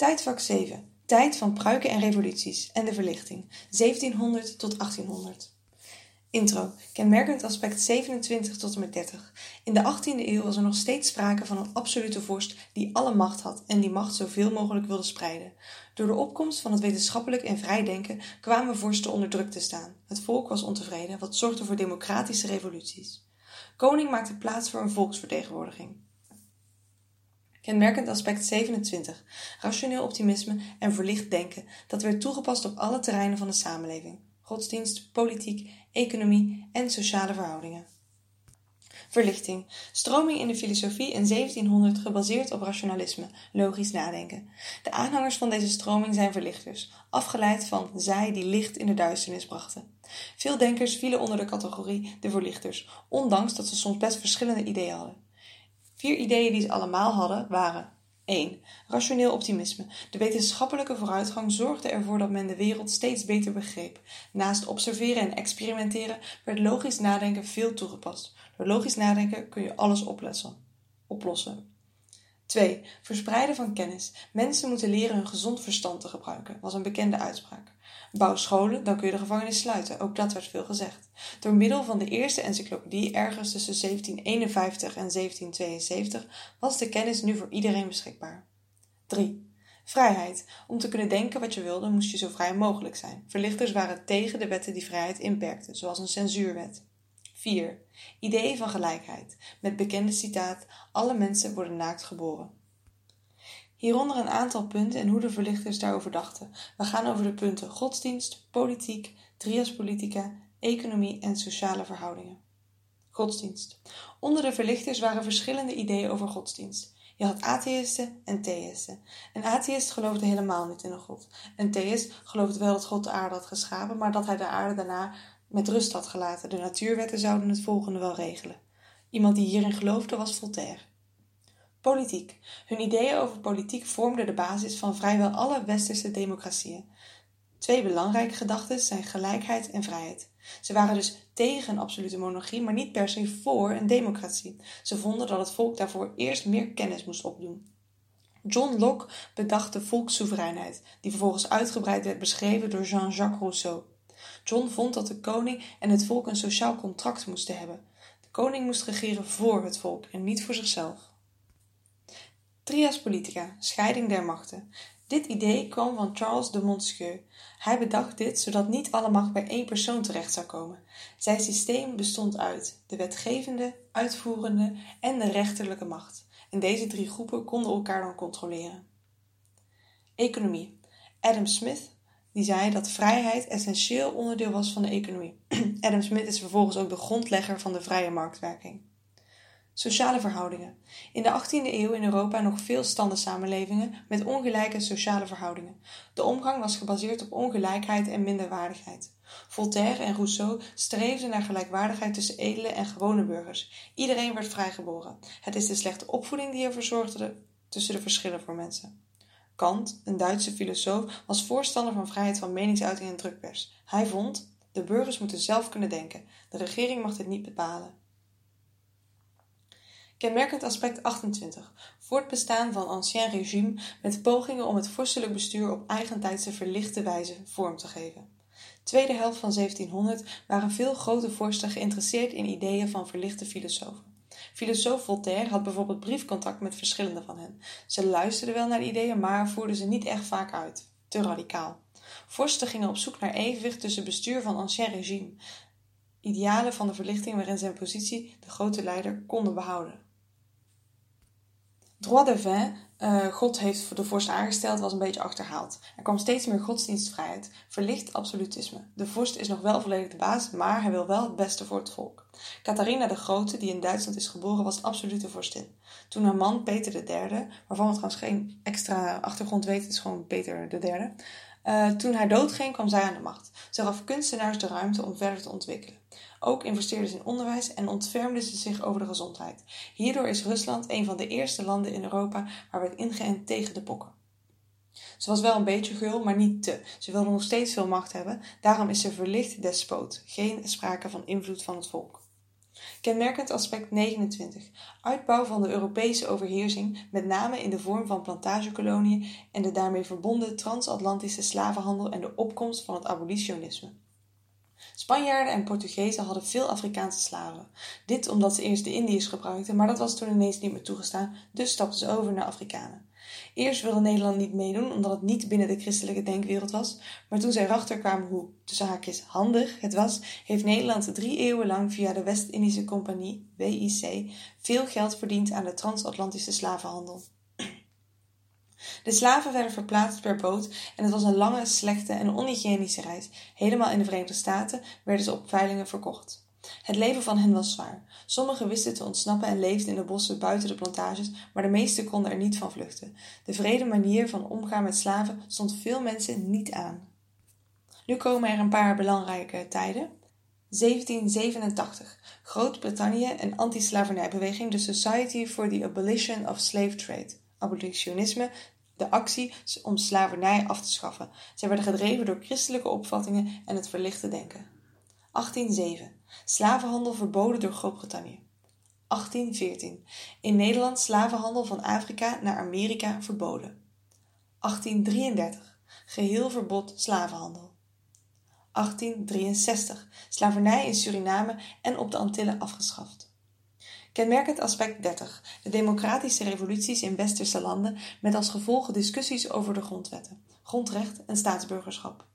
Tijdvak 7. Tijd van pruiken en revoluties en de verlichting. 1700 tot 1800. Intro. Kenmerkend aspect 27 tot en met 30. In de 18e eeuw was er nog steeds sprake van een absolute vorst die alle macht had en die macht zoveel mogelijk wilde spreiden. Door de opkomst van het wetenschappelijk en vrij denken kwamen vorsten onder druk te staan. Het volk was ontevreden, wat zorgde voor democratische revoluties. Koning maakte plaats voor een volksvertegenwoordiging. Kenmerkend aspect 27. Rationeel optimisme en verlicht denken. Dat werd toegepast op alle terreinen van de samenleving. Godsdienst, politiek, economie en sociale verhoudingen. Verlichting. Stroming in de filosofie in 1700 gebaseerd op rationalisme, logisch nadenken. De aanhangers van deze stroming zijn verlichters, afgeleid van zij die licht in de duisternis brachten. Veel denkers vielen onder de categorie de verlichters, ondanks dat ze soms best verschillende ideeën hadden. Vier ideeën die ze allemaal hadden waren 1. Rationeel optimisme. De wetenschappelijke vooruitgang zorgde ervoor dat men de wereld steeds beter begreep. Naast observeren en experimenteren werd logisch nadenken veel toegepast. Door logisch nadenken kun je alles oplossen. oplossen. 2. Verspreiden van kennis. Mensen moeten leren hun gezond verstand te gebruiken, was een bekende uitspraak. Bouw scholen, dan kun je de gevangenis sluiten. Ook dat werd veel gezegd. Door middel van de eerste encyclopedie, ergens tussen 1751 en 1772, was de kennis nu voor iedereen beschikbaar. 3. Vrijheid. Om te kunnen denken wat je wilde, moest je zo vrij mogelijk zijn. Verlichters waren tegen de wetten die vrijheid inperkten, zoals een censuurwet. 4. Idee van gelijkheid. Met bekende citaat: Alle mensen worden naakt geboren. Hieronder een aantal punten en hoe de verlichters daarover dachten. We gaan over de punten godsdienst, politiek, trias politica, economie en sociale verhoudingen. Godsdienst. Onder de verlichters waren verschillende ideeën over godsdienst. Je had atheïsten en theïsten. Een atheïst geloofde helemaal niet in een god. Een theïst geloofde wel dat God de aarde had geschapen, maar dat hij de aarde daarna met rust had gelaten. De natuurwetten zouden het volgende wel regelen. Iemand die hierin geloofde was Voltaire. Politiek. Hun ideeën over politiek vormden de basis van vrijwel alle westerse democratieën. Twee belangrijke gedachten zijn gelijkheid en vrijheid. Ze waren dus tegen een absolute monarchie, maar niet per se voor een democratie. Ze vonden dat het volk daarvoor eerst meer kennis moest opdoen. John Locke bedacht de volkssoevereinheid, die vervolgens uitgebreid werd beschreven door Jean-Jacques Rousseau. John vond dat de koning en het volk een sociaal contract moesten hebben. De koning moest regeren voor het volk en niet voor zichzelf. Trias politica, scheiding der machten. Dit idee kwam van Charles de Montesquieu. Hij bedacht dit zodat niet alle macht bij één persoon terecht zou komen. Zijn systeem bestond uit de wetgevende, uitvoerende en de rechterlijke macht. En deze drie groepen konden elkaar dan controleren. Economie. Adam Smith die zei dat vrijheid essentieel onderdeel was van de economie. Adam Smith is vervolgens ook de grondlegger van de vrije marktwerking. Sociale verhoudingen. In de 18e eeuw in Europa nog veel standensamenlevingen met ongelijke sociale verhoudingen. De omgang was gebaseerd op ongelijkheid en minderwaardigheid. Voltaire en Rousseau streefden naar gelijkwaardigheid tussen edele en gewone burgers. Iedereen werd vrijgeboren. Het is de slechte opvoeding die ervoor zorgde tussen de verschillen voor mensen. Kant, een Duitse filosoof, was voorstander van vrijheid van meningsuiting en drukpers. Hij vond: de burgers moeten zelf kunnen denken. De regering mag dit niet bepalen. Kenmerkend aspect 28. Voortbestaan van ancien regime met pogingen om het vorstelijk bestuur op eigentijdse verlichte wijze vorm te geven. Tweede helft van 1700 waren veel grote vorsten geïnteresseerd in ideeën van verlichte filosofen. Filosoof Voltaire had bijvoorbeeld briefcontact met verschillende van hen. Ze luisterden wel naar de ideeën, maar voerden ze niet echt vaak uit. Te radicaal. Vorsten gingen op zoek naar evenwicht tussen bestuur van ancien regime, idealen van de verlichting waarin zijn positie de grote leider konden behouden. Droit de vin, uh, God heeft de vorst aangesteld, was een beetje achterhaald. Er kwam steeds meer godsdienstvrijheid, verlicht absolutisme. De vorst is nog wel volledig de baas, maar hij wil wel het beste voor het volk. Catharina de Grote, die in Duitsland is geboren, was absolute vorstin. Toen haar man Peter III, waarvan we trouwens geen extra achtergrond weten, is gewoon Peter III, uh, toen hij doodging, kwam zij aan de macht. Ze gaf kunstenaars de ruimte om verder te ontwikkelen. Ook investeerde ze in onderwijs en ontfermde ze zich over de gezondheid. Hierdoor is Rusland een van de eerste landen in Europa waar werd ingeënt tegen de pokken. Ze was wel een beetje gul, maar niet te. Ze wilde nog steeds veel macht hebben, daarom is ze verlicht despoot. Geen sprake van invloed van het volk. Kenmerkend aspect 29. Uitbouw van de Europese overheersing, met name in de vorm van plantagekoloniën en de daarmee verbonden transatlantische slavenhandel en de opkomst van het abolitionisme. Spanjaarden en Portugezen hadden veel Afrikaanse slaven. Dit omdat ze eerst de Indiërs gebruikten, maar dat was toen ineens niet meer toegestaan, dus stapten ze over naar Afrikanen. Eerst wilde Nederland niet meedoen, omdat het niet binnen de christelijke denkwereld was, maar toen zij erachter kwamen hoe, tussen haakjes, handig het was, heeft Nederland drie eeuwen lang via de West-Indische Compagnie, WIC, veel geld verdiend aan de transatlantische slavenhandel. De slaven werden verplaatst per boot en het was een lange, slechte en onhygiënische reis. Helemaal in de Verenigde Staten werden ze op veilingen verkocht. Het leven van hen was zwaar. Sommigen wisten te ontsnappen en leefden in de bossen buiten de plantages, maar de meesten konden er niet van vluchten. De vrede manier van omgaan met slaven stond veel mensen niet aan. Nu komen er een paar belangrijke tijden. 1787. Groot-Brittannië en anti-slavernijbeweging, de Society for the Abolition of Slave Trade. Abolitionisme, de actie om slavernij af te schaffen. Zij werden gedreven door christelijke opvattingen en het verlichte denken. 1807. Slavenhandel verboden door Groot-Brittannië. 1814. In Nederland slavenhandel van Afrika naar Amerika verboden. 1833. Geheel verbod slavenhandel. 1863. Slavernij in Suriname en op de Antillen afgeschaft. Kenmerkend aspect 30. De democratische revoluties in westerse landen met als gevolg discussies over de grondwetten, grondrecht en staatsburgerschap.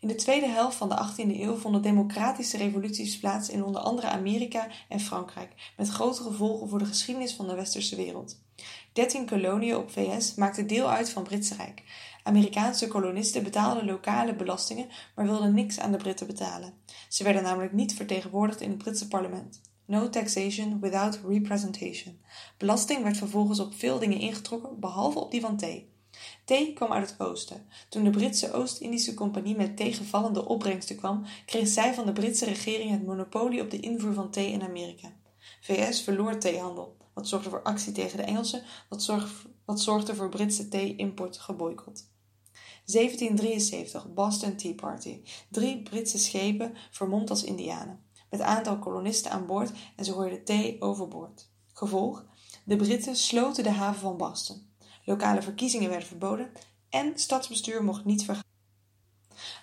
In de tweede helft van de 18e eeuw vonden democratische revoluties plaats in onder andere Amerika en Frankrijk, met grote gevolgen voor de geschiedenis van de westerse wereld. Dertien koloniën op VS maakten deel uit van Britse Rijk. Amerikaanse kolonisten betaalden lokale belastingen, maar wilden niks aan de Britten betalen. Ze werden namelijk niet vertegenwoordigd in het Britse parlement. No taxation without representation. Belasting werd vervolgens op veel dingen ingetrokken, behalve op die van thee. Thee kwam uit het oosten. Toen de Britse Oost-Indische Compagnie met tegenvallende opbrengsten kwam, kreeg zij van de Britse regering het monopolie op de invoer van thee in Amerika. VS verloor theehandel, wat zorgde voor actie tegen de Engelsen, wat, wat zorgde voor Britse thee-import geboycott. 1773 Boston Tea Party. Drie Britse schepen vermomd als Indianen, met aantal kolonisten aan boord en ze gooiden thee overboord. Gevolg: de Britten sloten de haven van Boston. Lokale verkiezingen werden verboden en stadsbestuur mocht niet vergaderen.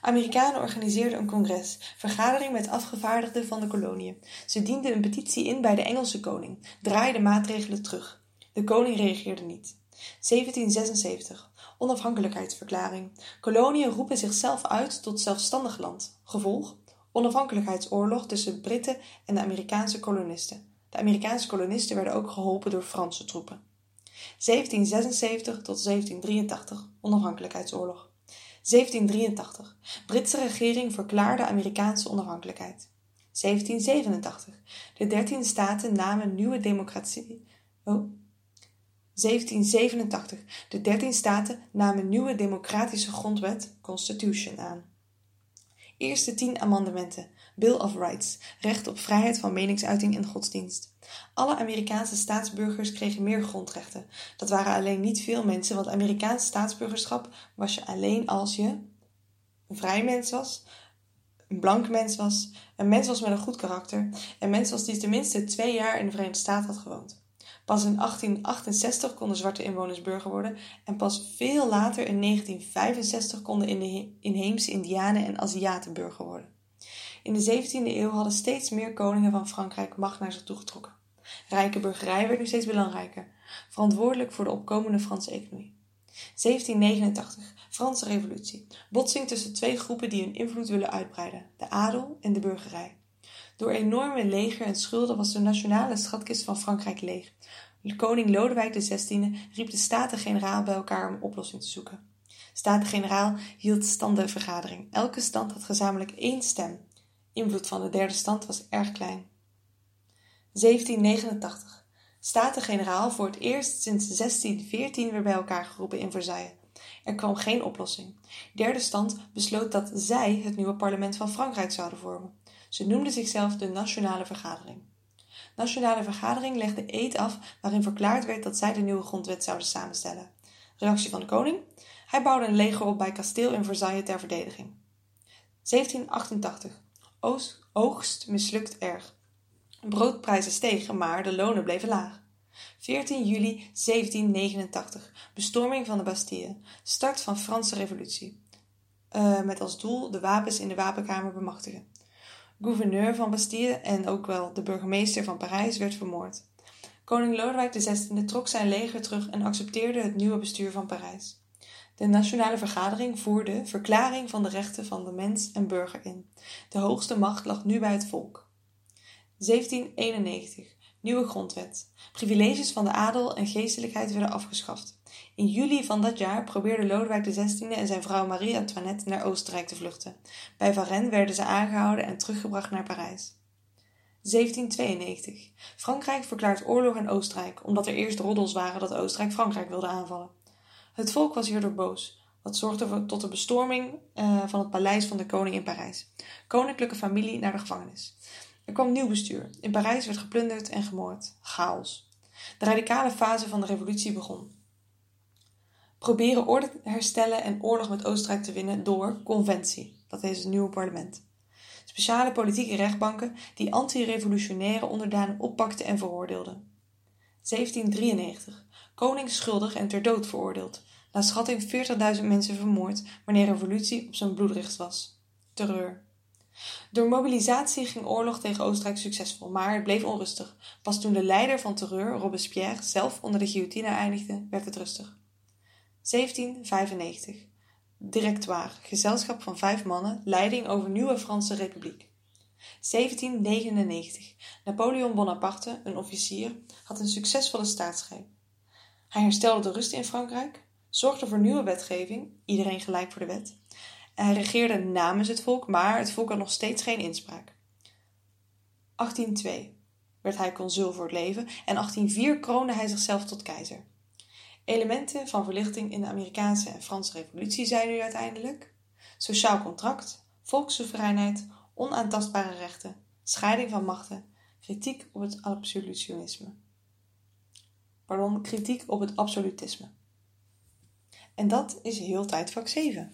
Amerikanen organiseerden een congres, vergadering met afgevaardigden van de koloniën. Ze dienden een petitie in bij de Engelse koning, draaiden maatregelen terug. De koning reageerde niet. 1776. Onafhankelijkheidsverklaring. Koloniën roepen zichzelf uit tot zelfstandig land. Gevolg: onafhankelijkheidsoorlog tussen Britten en de Amerikaanse kolonisten. De Amerikaanse kolonisten werden ook geholpen door Franse troepen. 1776 tot 1783 onafhankelijkheidsoorlog. 1783 Britse regering verklaarde Amerikaanse onafhankelijkheid. 1787 De dertien staten namen nieuwe democratie. Oh. 1787 De dertien staten namen nieuwe democratische grondwet, Constitution, aan. Eerste tien amendementen. Bill of Rights, recht op vrijheid van meningsuiting en godsdienst. Alle Amerikaanse staatsburgers kregen meer grondrechten. Dat waren alleen niet veel mensen, want Amerikaans staatsburgerschap was je alleen als je een vrij mens was, een blank mens was, een mens was met een goed karakter en mens was die tenminste twee jaar in de Verenigde Staten had gewoond. Pas in 1868 konden zwarte inwoners burger worden en pas veel later in 1965 konden inheemse Indianen en Aziaten burger worden. In de 17e eeuw hadden steeds meer koningen van Frankrijk macht naar zich toegetrokken. Rijke burgerij werd nu steeds belangrijker, verantwoordelijk voor de opkomende Franse economie. 1789, Franse Revolutie. Botsing tussen twee groepen die hun invloed willen uitbreiden: de adel en de burgerij. Door enorme leger en schulden was de nationale schatkist van Frankrijk leeg. Koning Lodewijk XVI riep de Staten-Generaal bij elkaar om oplossing te zoeken. Staten-Generaal hield standenvergadering. Elke stand had gezamenlijk één stem. Invloed van de derde stand was erg klein. 1789. Staten-Generaal voor het eerst sinds 1614 weer bij elkaar geroepen in Versailles. Er kwam geen oplossing. Derde stand besloot dat zij het nieuwe parlement van Frankrijk zouden vormen. Ze noemden zichzelf de Nationale Vergadering. Nationale Vergadering legde eed af waarin verklaard werd dat zij de nieuwe grondwet zouden samenstellen. Reactie van de koning? Hij bouwde een leger op bij kasteel in Versailles ter verdediging. 1788. Oogst mislukt erg. Broodprijzen stegen, maar de lonen bleven laag. 14 juli 1789, bestorming van de Bastille, start van Franse revolutie. Uh, met als doel de wapens in de wapenkamer bemachtigen. Gouverneur van Bastille en ook wel de burgemeester van Parijs werd vermoord. Koning Lodewijk XVI trok zijn leger terug en accepteerde het nieuwe bestuur van Parijs. De Nationale Vergadering voerde Verklaring van de Rechten van de Mens en Burger in. De hoogste macht lag nu bij het volk. 1791. Nieuwe grondwet. Privileges van de adel en geestelijkheid werden afgeschaft. In juli van dat jaar probeerde Lodewijk XVI en zijn vrouw Marie-Antoinette naar Oostenrijk te vluchten. Bij Varennes werden ze aangehouden en teruggebracht naar Parijs. 1792. Frankrijk verklaart oorlog aan Oostenrijk, omdat er eerst roddels waren dat Oostenrijk Frankrijk wilde aanvallen. Het volk was hierdoor boos, wat zorgde tot de bestorming uh, van het paleis van de koning in Parijs. Koninklijke familie naar de gevangenis. Er kwam nieuw bestuur. In Parijs werd geplunderd en gemoord. Chaos. De radicale fase van de revolutie begon. Proberen orde te herstellen en oorlog met Oostenrijk te winnen door conventie. Dat is het nieuwe parlement. Speciale politieke rechtbanken die anti-revolutionaire onderdanen oppakten en veroordeelden. 1793. Koning schuldig en ter dood veroordeeld. Na schatting 40.000 mensen vermoord wanneer revolutie op zijn bloedrecht was. Terreur. Door mobilisatie ging oorlog tegen Oostenrijk succesvol, maar het bleef onrustig. Pas toen de leider van terreur, Robespierre, zelf onder de guillotine eindigde, werd het rustig. 1795. Directoire, gezelschap van vijf mannen, leiding over nieuwe Franse Republiek. 1799. Napoleon Bonaparte, een officier, had een succesvolle staatsgreep. Hij herstelde de rust in Frankrijk, zorgde voor nieuwe wetgeving, iedereen gelijk voor de wet, hij regeerde namens het volk, maar het volk had nog steeds geen inspraak. 1802 werd hij consul voor het leven en 1804 kroonde hij zichzelf tot keizer. Elementen van verlichting in de Amerikaanse en Franse revolutie zijn nu uiteindelijk sociaal contract, volkssoevereiniteit, onaantastbare rechten, scheiding van machten, kritiek op het absolutionisme. Pardon, kritiek op het absolutisme. En dat is heel tijd vak 7.